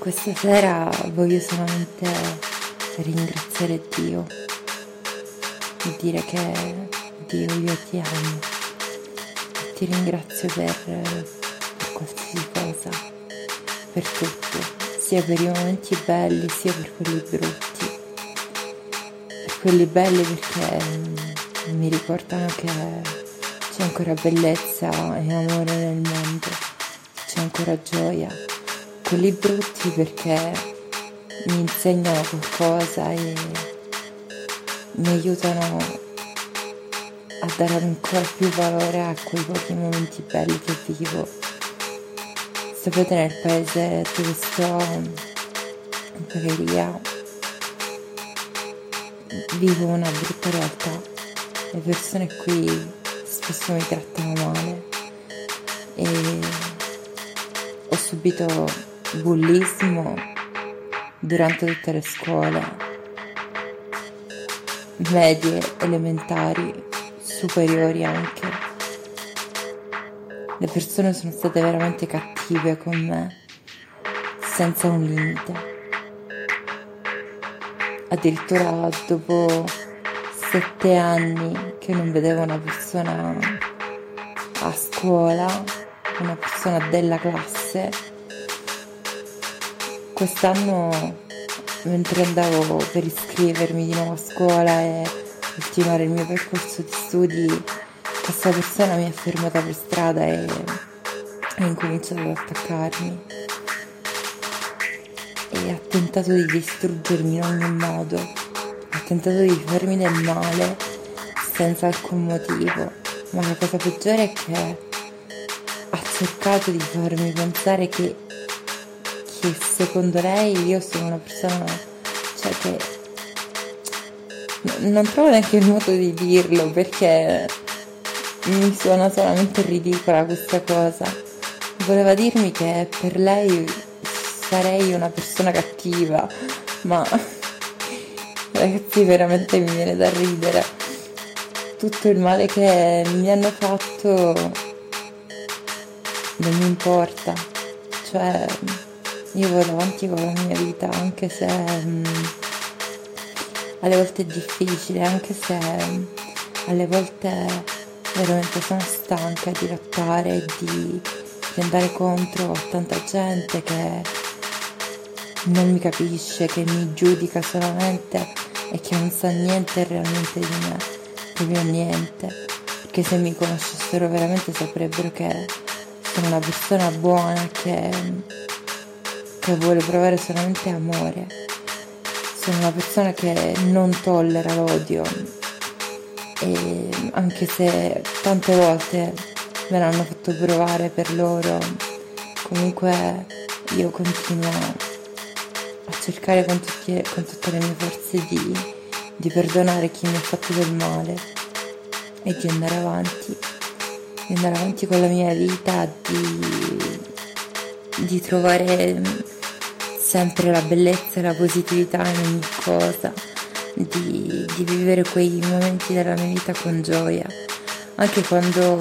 Questa sera voglio solamente ringraziare Dio e dire che Dio io ti amo e ti ringrazio per, per qualsiasi cosa, per tutto, sia per i momenti belli sia per quelli brutti. Per quelli belli perché mm, mi ricordano che c'è ancora bellezza e amore nel mondo, c'è ancora gioia quelli brutti perché mi insegnano qualcosa e mi aiutano a dare ancora più valore a quei pochi momenti belli che vivo. Sapete nel paese dove sto, in Bagheria, vivo una brutta realtà. Le persone qui spesso mi trattano male e ho subito bullismo durante tutte le scuole, medie, elementari, superiori anche. Le persone sono state veramente cattive con me, senza un limite. Addirittura dopo sette anni che non vedevo una persona a scuola, una persona della classe, quest'anno mentre andavo per iscrivermi di nuovo a scuola e continuare il mio percorso di studi, questa persona mi ha fermata per strada e ha incominciato ad attaccarmi. E ha tentato di distruggermi in ogni modo, ha tentato di farmi del male senza alcun motivo, ma la cosa peggiore è che ha cercato di farmi pensare che che secondo lei io sono una persona cioè che non trovo neanche il modo di dirlo perché mi suona solamente ridicola questa cosa. Voleva dirmi che per lei sarei una persona cattiva ma ragazzi veramente mi viene da ridere. Tutto il male che mi hanno fatto non mi importa cioè io vado avanti con la mia vita anche se um, alle volte è difficile, anche se um, alle volte veramente sono stanca di lottare e di, di andare contro tanta gente che non mi capisce, che mi giudica solamente e che non sa niente realmente di me, proprio niente. Perché se mi conoscessero veramente saprebbero che sono una persona buona che che vuole provare solamente amore. Sono una persona che non tollera l'odio e anche se tante volte me l'hanno fatto provare per loro, comunque io continuo a cercare con, tutti, con tutte le mie forze di, di perdonare chi mi ha fatto del male e di andare avanti, di andare avanti con la mia vita, di, di trovare sempre la bellezza e la positività in ogni cosa, di, di vivere quei momenti della mia vita con gioia, anche quando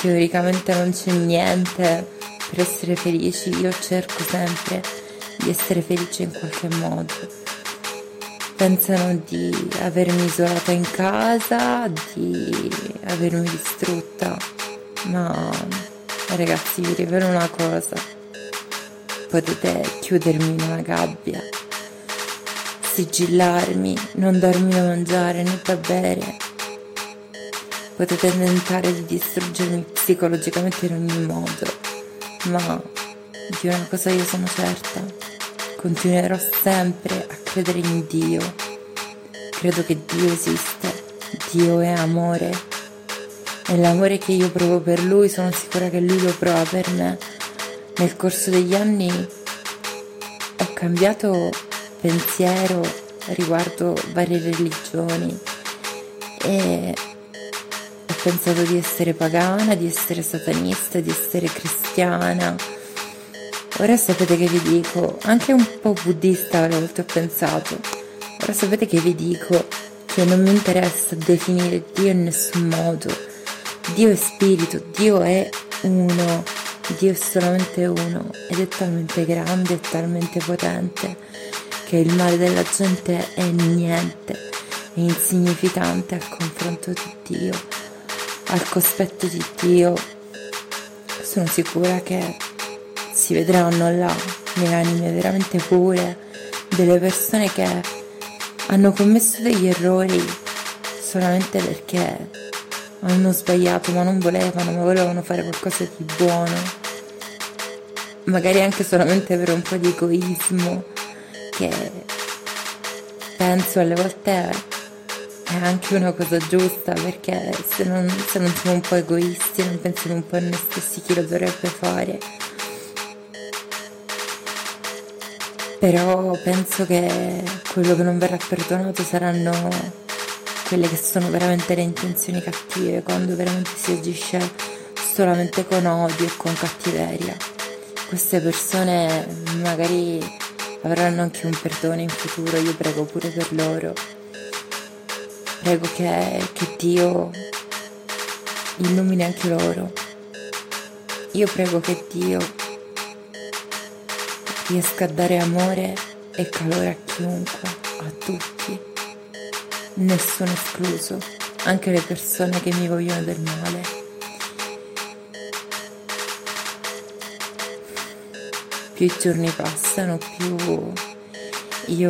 teoricamente non c'è niente per essere felici, io cerco sempre di essere felice in qualche modo. Pensano di avermi isolata in casa, di avermi distrutta, ma ragazzi vi rivelo una cosa potete chiudermi in una gabbia, sigillarmi, non darmi da mangiare né da bere. Potete tentare di distruggermi psicologicamente in ogni modo, ma di una cosa io sono certa, continuerò sempre a credere in Dio. Credo che Dio esiste, Dio è amore e l'amore che io provo per Lui sono sicura che Lui lo prova per me nel corso degli anni ho cambiato pensiero riguardo varie religioni e ho pensato di essere pagana, di essere satanista, di essere cristiana. Ora sapete che vi dico, anche un po' buddista alle volte ho pensato. Ora sapete che vi dico che non mi interessa definire Dio in nessun modo. Dio è spirito, Dio è uno Dio è solamente uno ed è talmente grande e talmente potente che il male della gente è niente, è insignificante al confronto di Dio, al cospetto di Dio. Sono sicura che si vedranno là le anime veramente pure delle persone che hanno commesso degli errori solamente perché hanno sbagliato ma non volevano, ma volevano fare qualcosa di buono, magari anche solamente per un po' di egoismo che penso alle volte è anche una cosa giusta perché se non, se non siamo un po' egoisti, non pensiamo un po' a noi stessi chi lo dovrebbe fare. Però penso che quello che non verrà perdonato saranno quelle che sono veramente le intenzioni cattive, quando veramente si agisce solamente con odio e con cattiveria. Queste persone magari avranno anche un perdono in futuro, io prego pure per loro. Prego che, che Dio illumini anche loro. Io prego che Dio riesca a dare amore e calore a chiunque, a tutti, nessuno escluso, anche le persone che mi vogliono del male. Più i giorni passano, più io